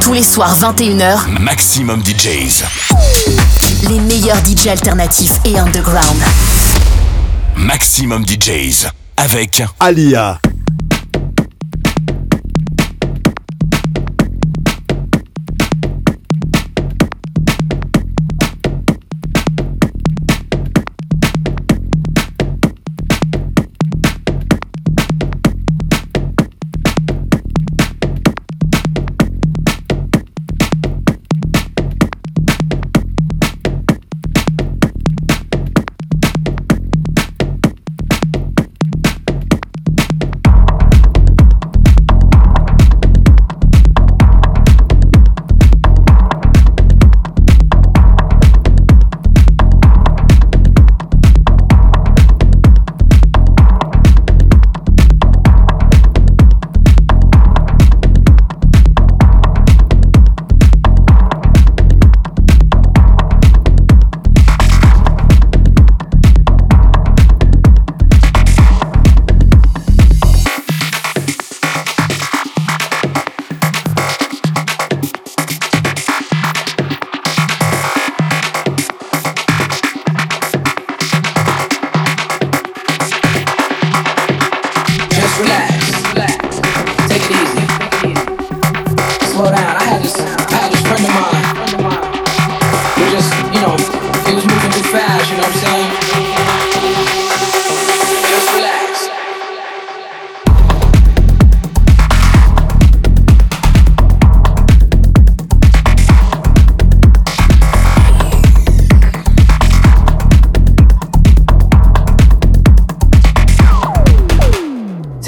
Tous les soirs 21h, Maximum DJs. Les meilleurs DJs alternatifs et underground. Maximum DJs avec Alia.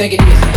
Take it easy.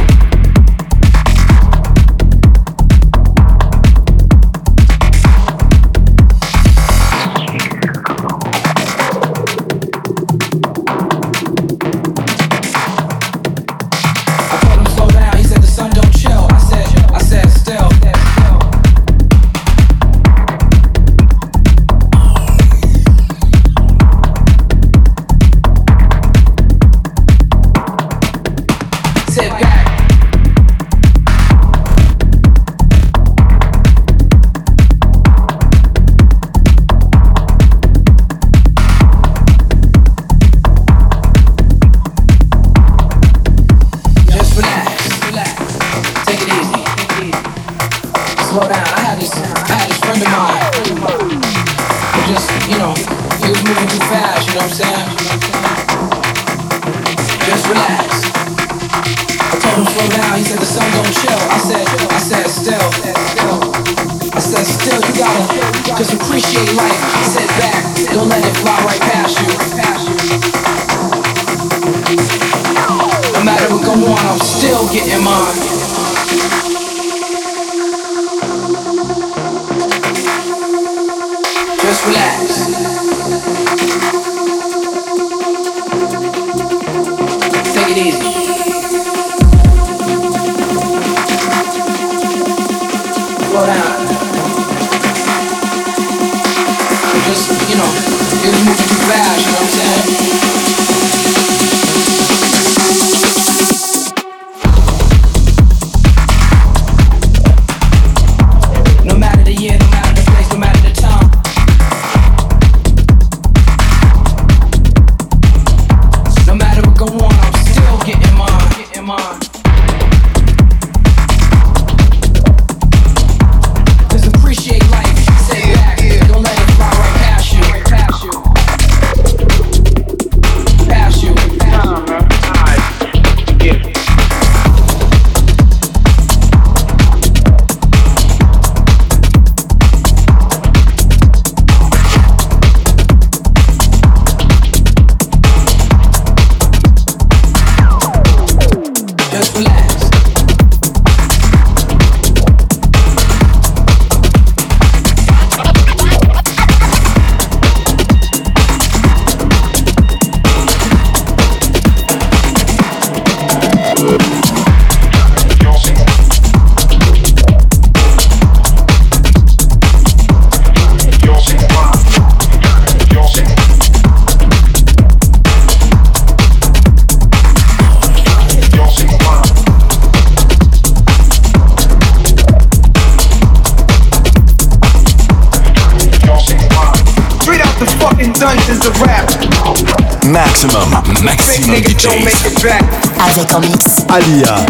Alia.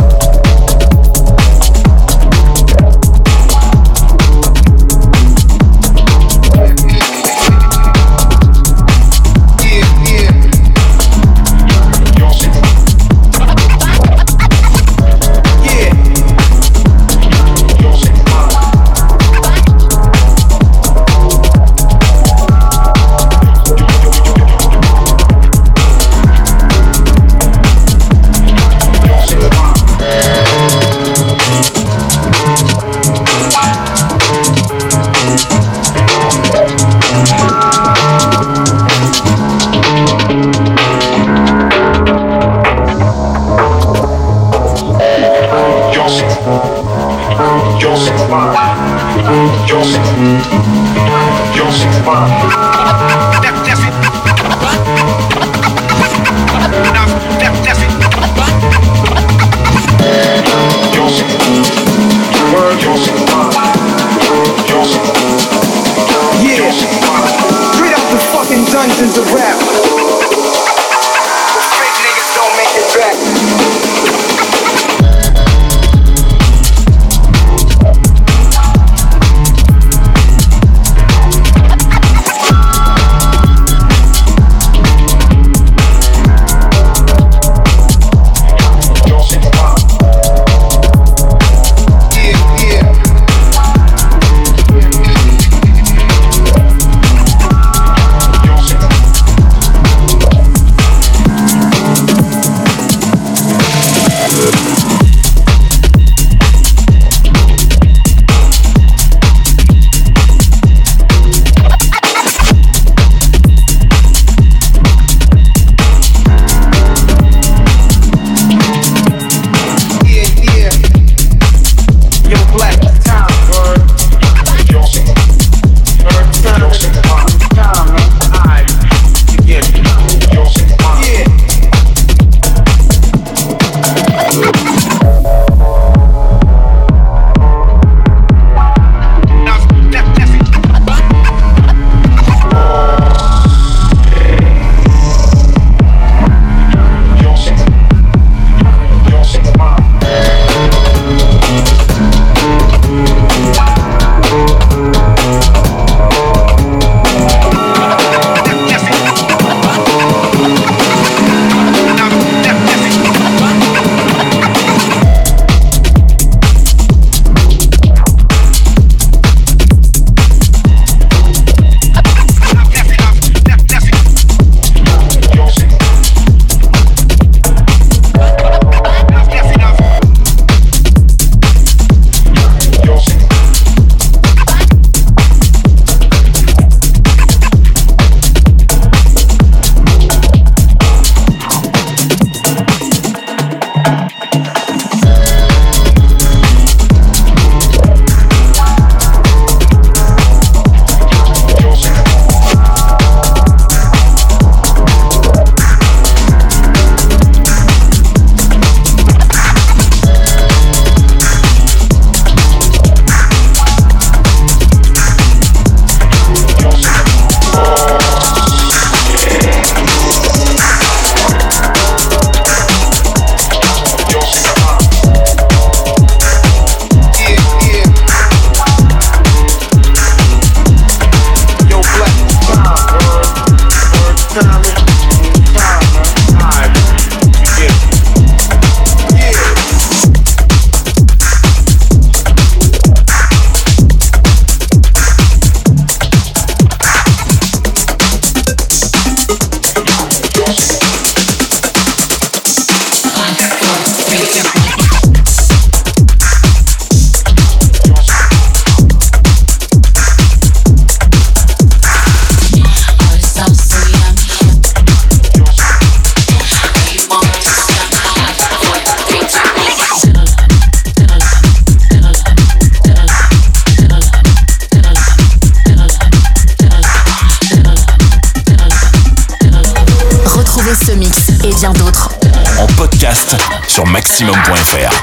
maximum.fr.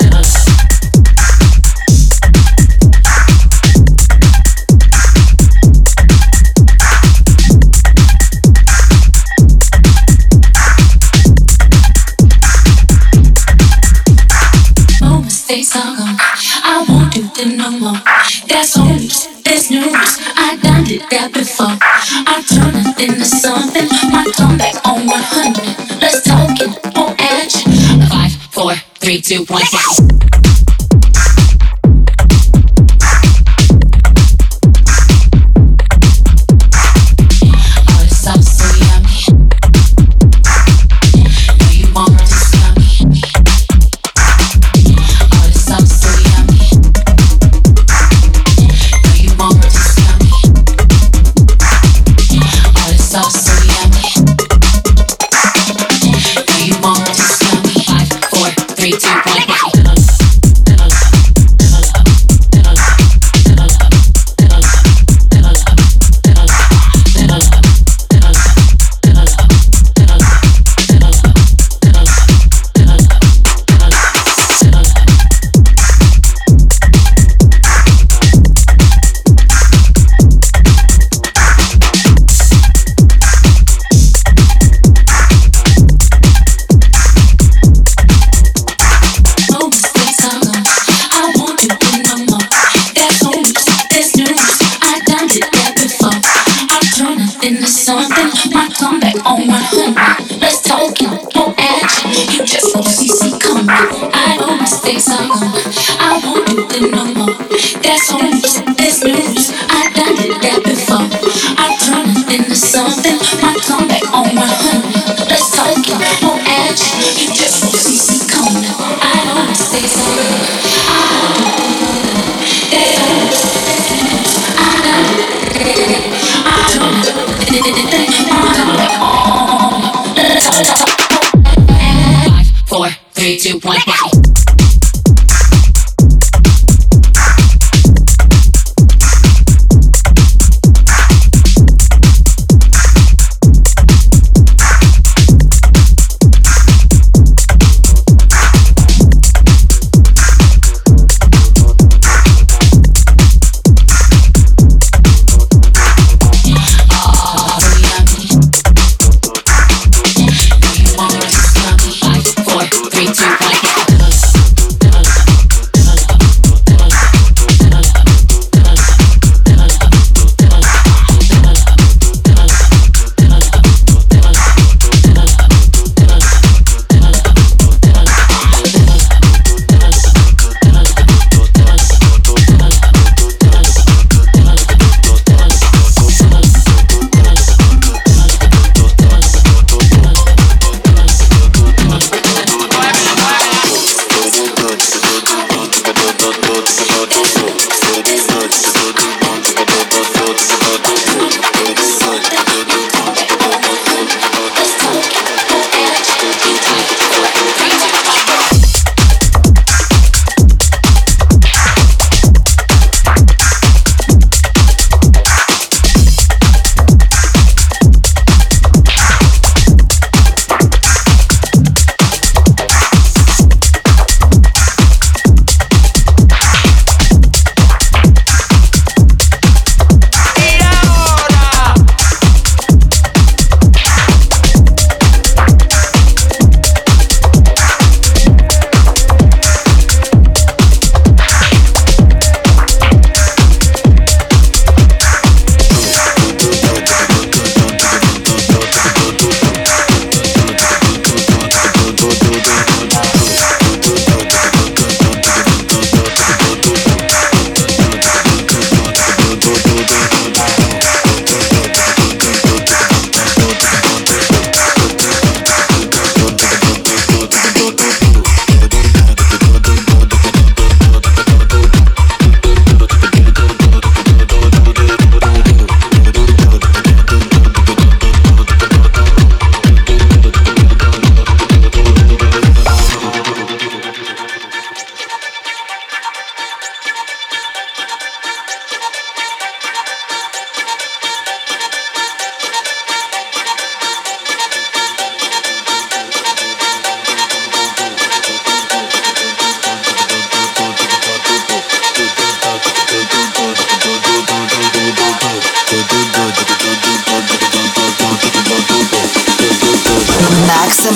102.5.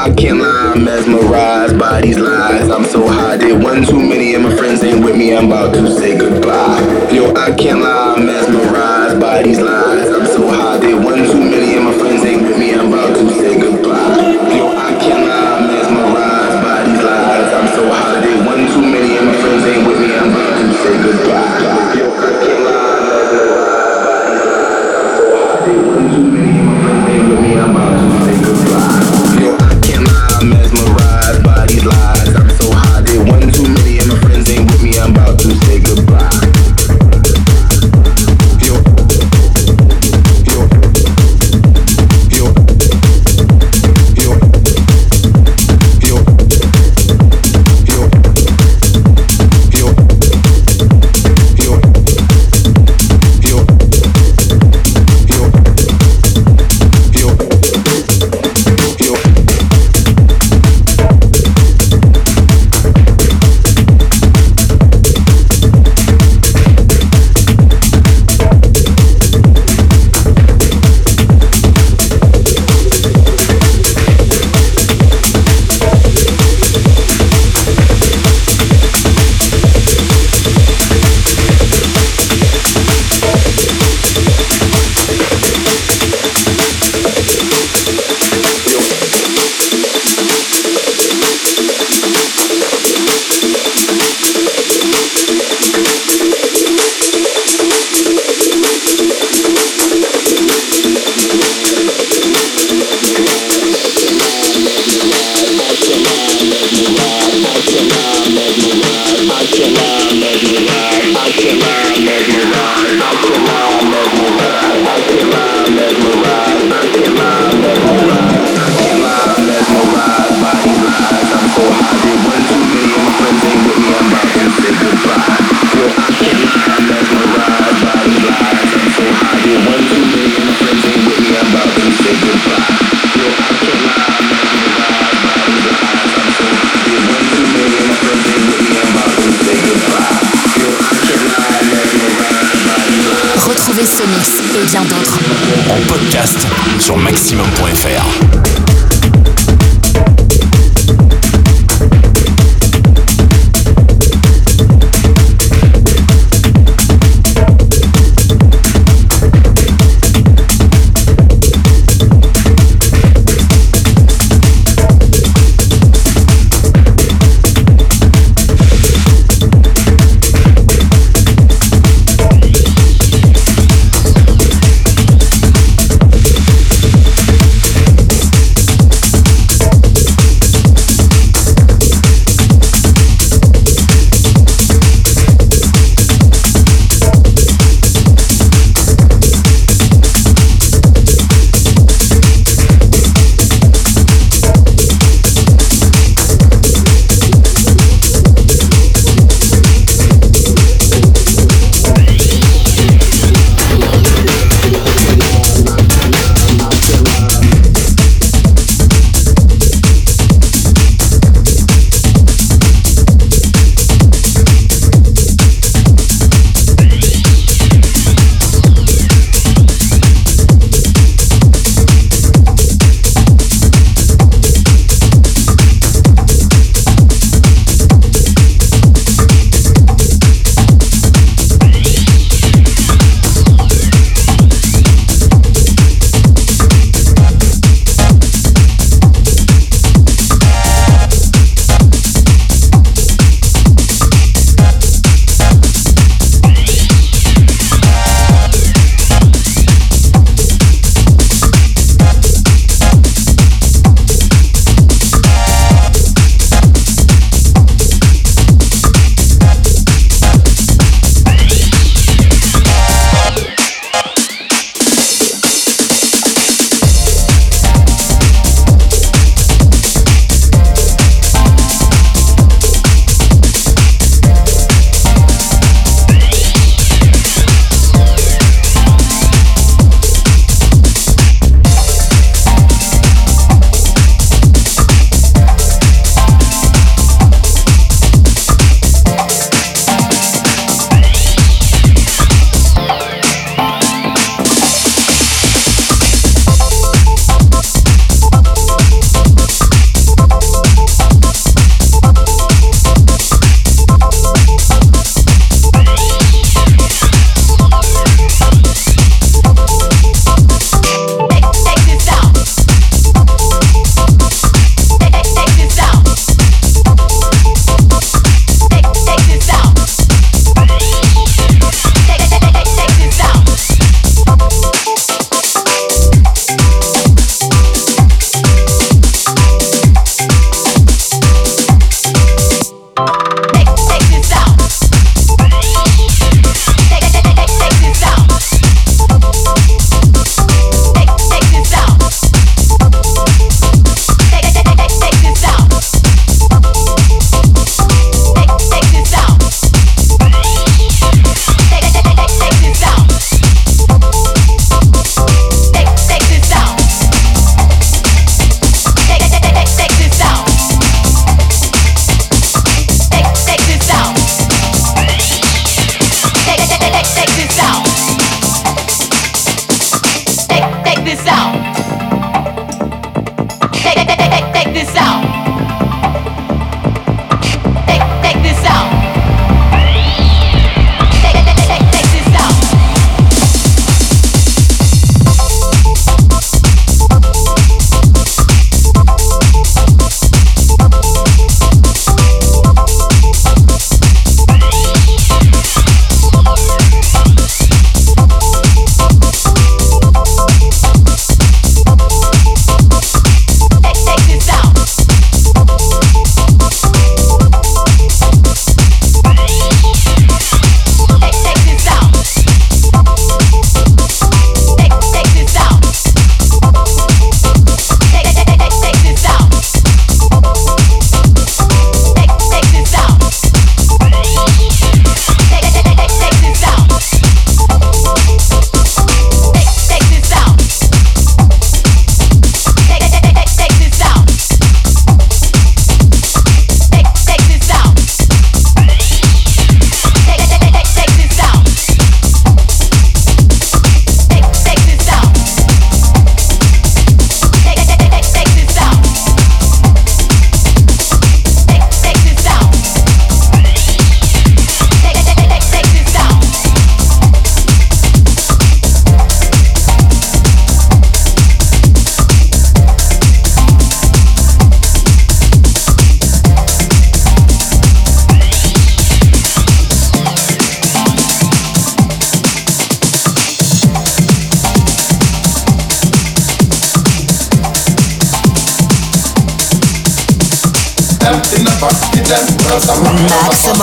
I can't lie, I'm mesmerized by these lies. I'm so high, did one too many, and my friends ain't with me. I'm about to say goodbye. Yo, I can't lie, I'm mesmerized by these lies. Podcast sur maximum.fr.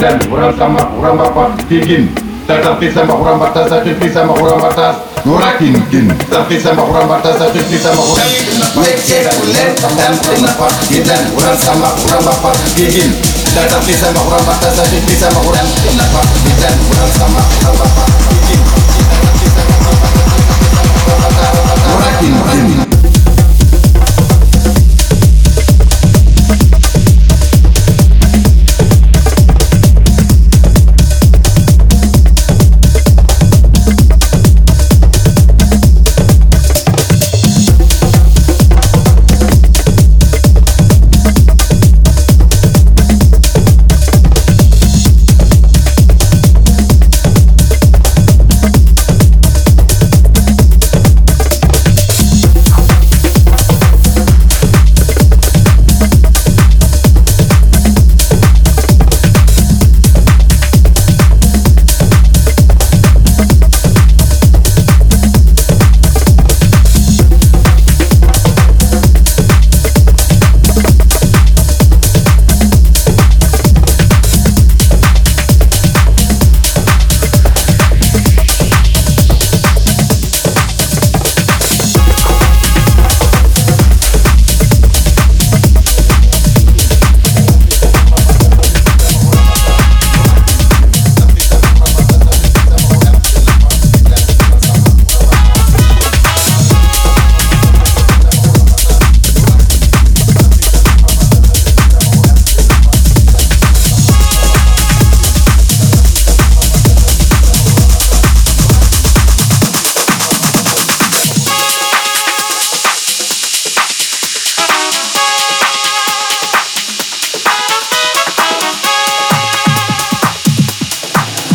dan orang sama orang bapak gigin Datang sama orang batas satu pisah sama orang batas. Nurakin gigin Tapi sama orang batas satu pisah sama orang Leceh kulen dan kenapa Gidan orang sama orang bapak gigin Datang sama orang batas. Satu pisah sama orang Kenapa dan orang sama orang bapak dingin Nurakin gigin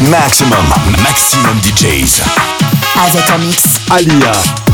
Maximum, maximum DJs. Avec en mix. Alia.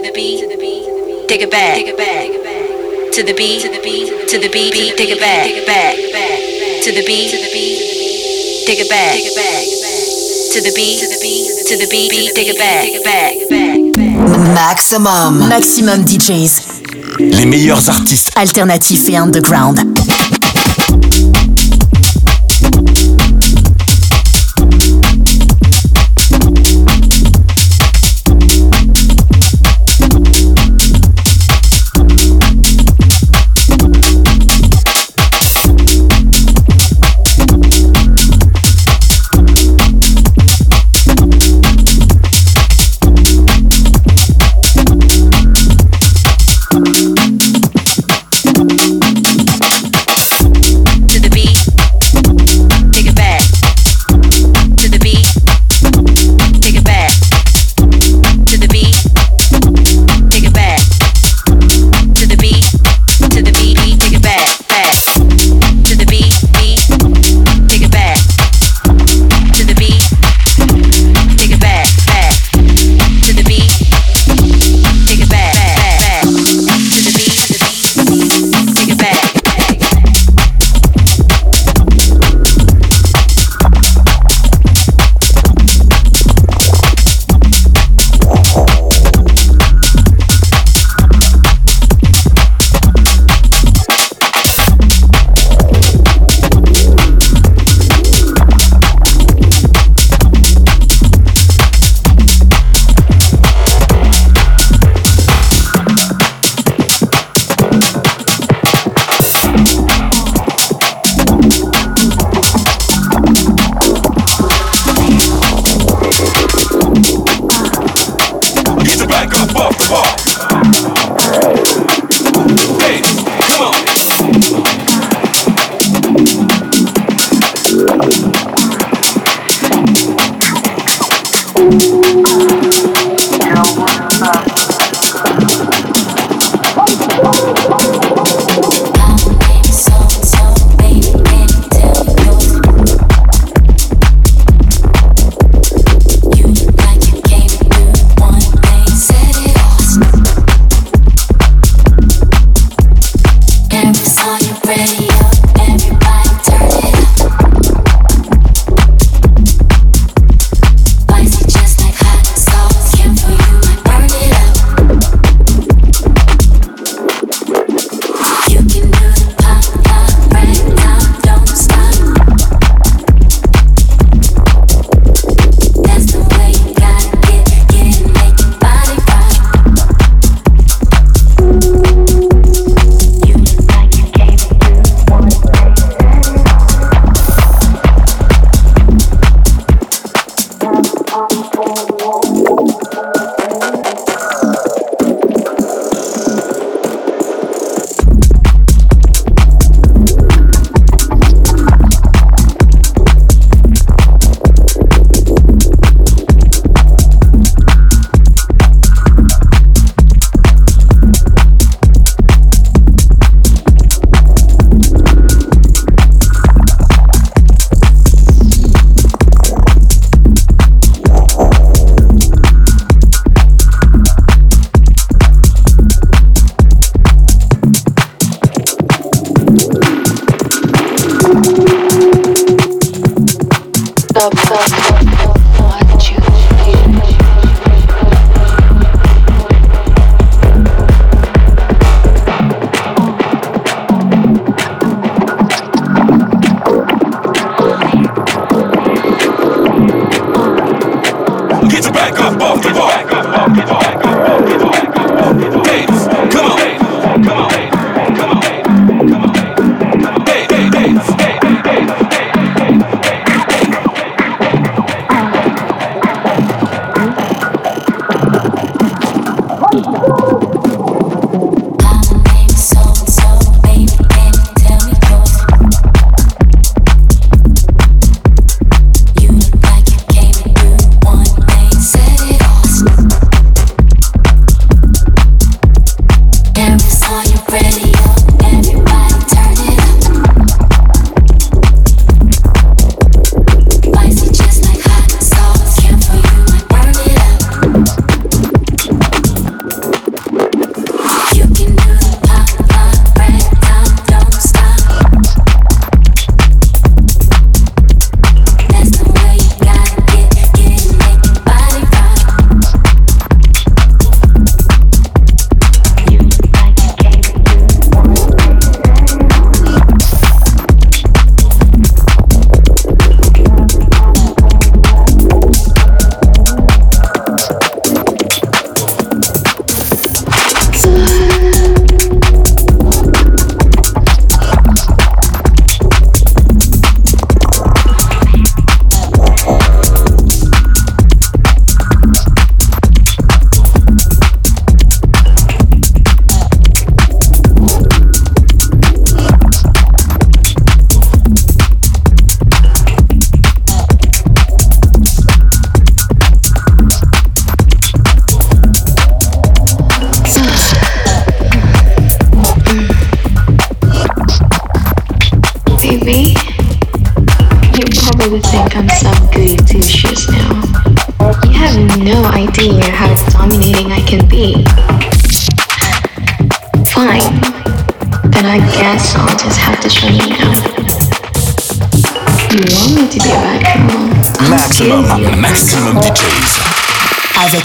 beat, to the beat, take it back, take it back, to the beat, to the beat, to the beat, take it back, take it back, to the beat, to the beat, take it back, take it back, to the beat, to the beat, to the beat, take it back, take it back. Maximum, maximum DJs. Les meilleurs artistes alternatifs et underground.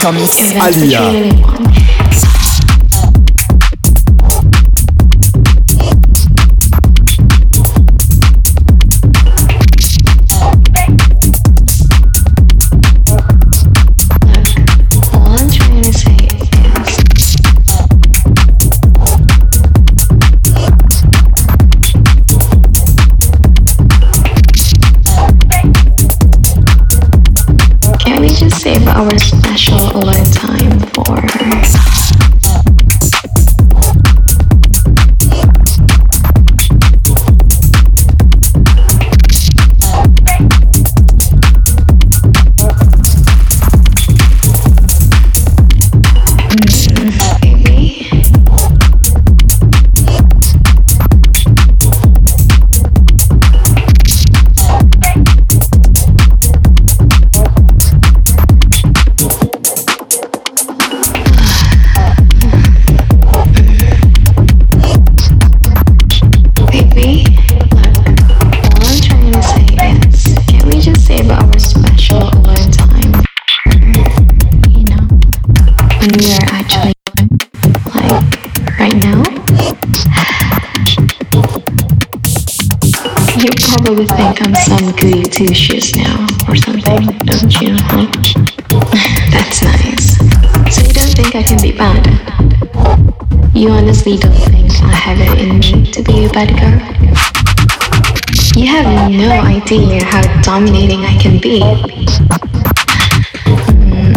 Mix. Alia. You honestly don't think I have it in me to be a bad girl? You have no idea how dominating I can be. Hmm.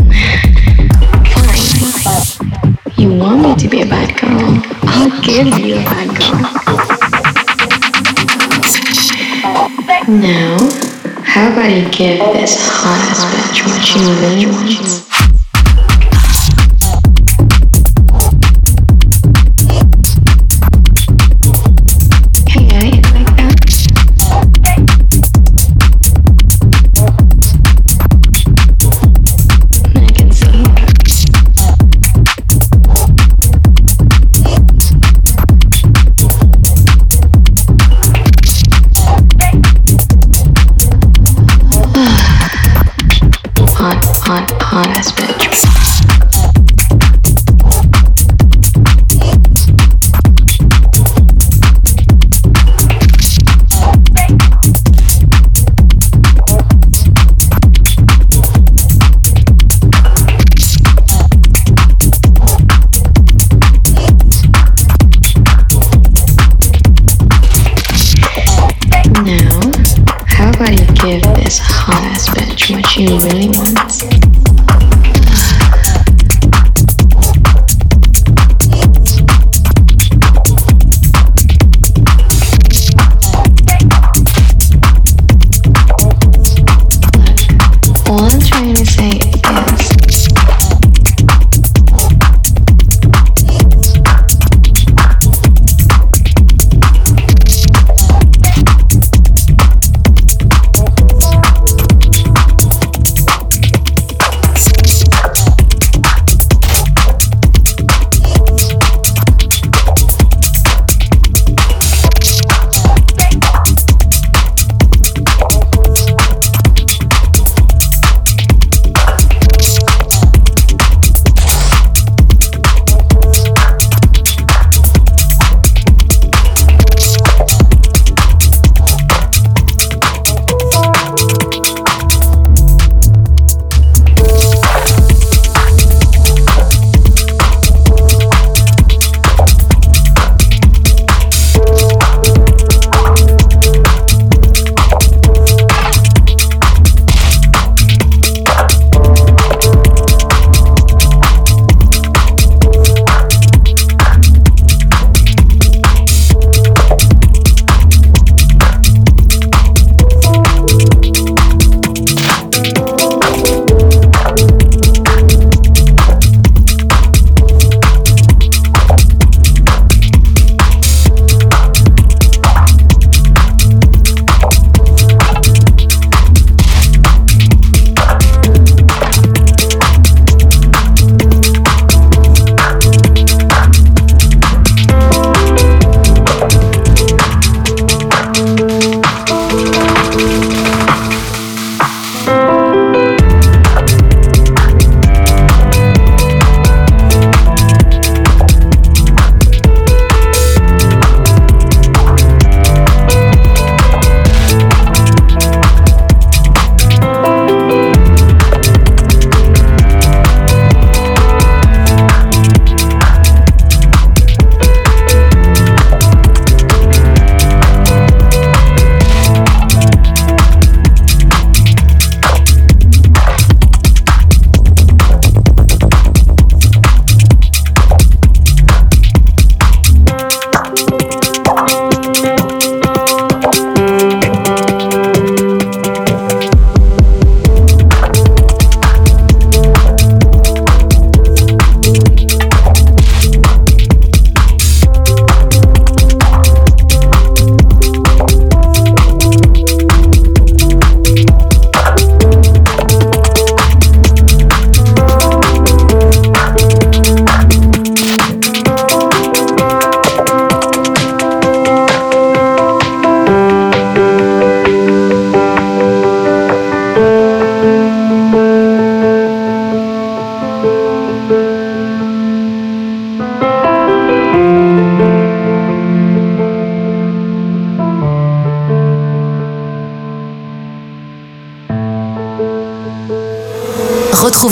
Fine. You want me to be a bad girl? I'll give you a bad girl. Now, how about you give this hot ass bitch what she really wants? Demon.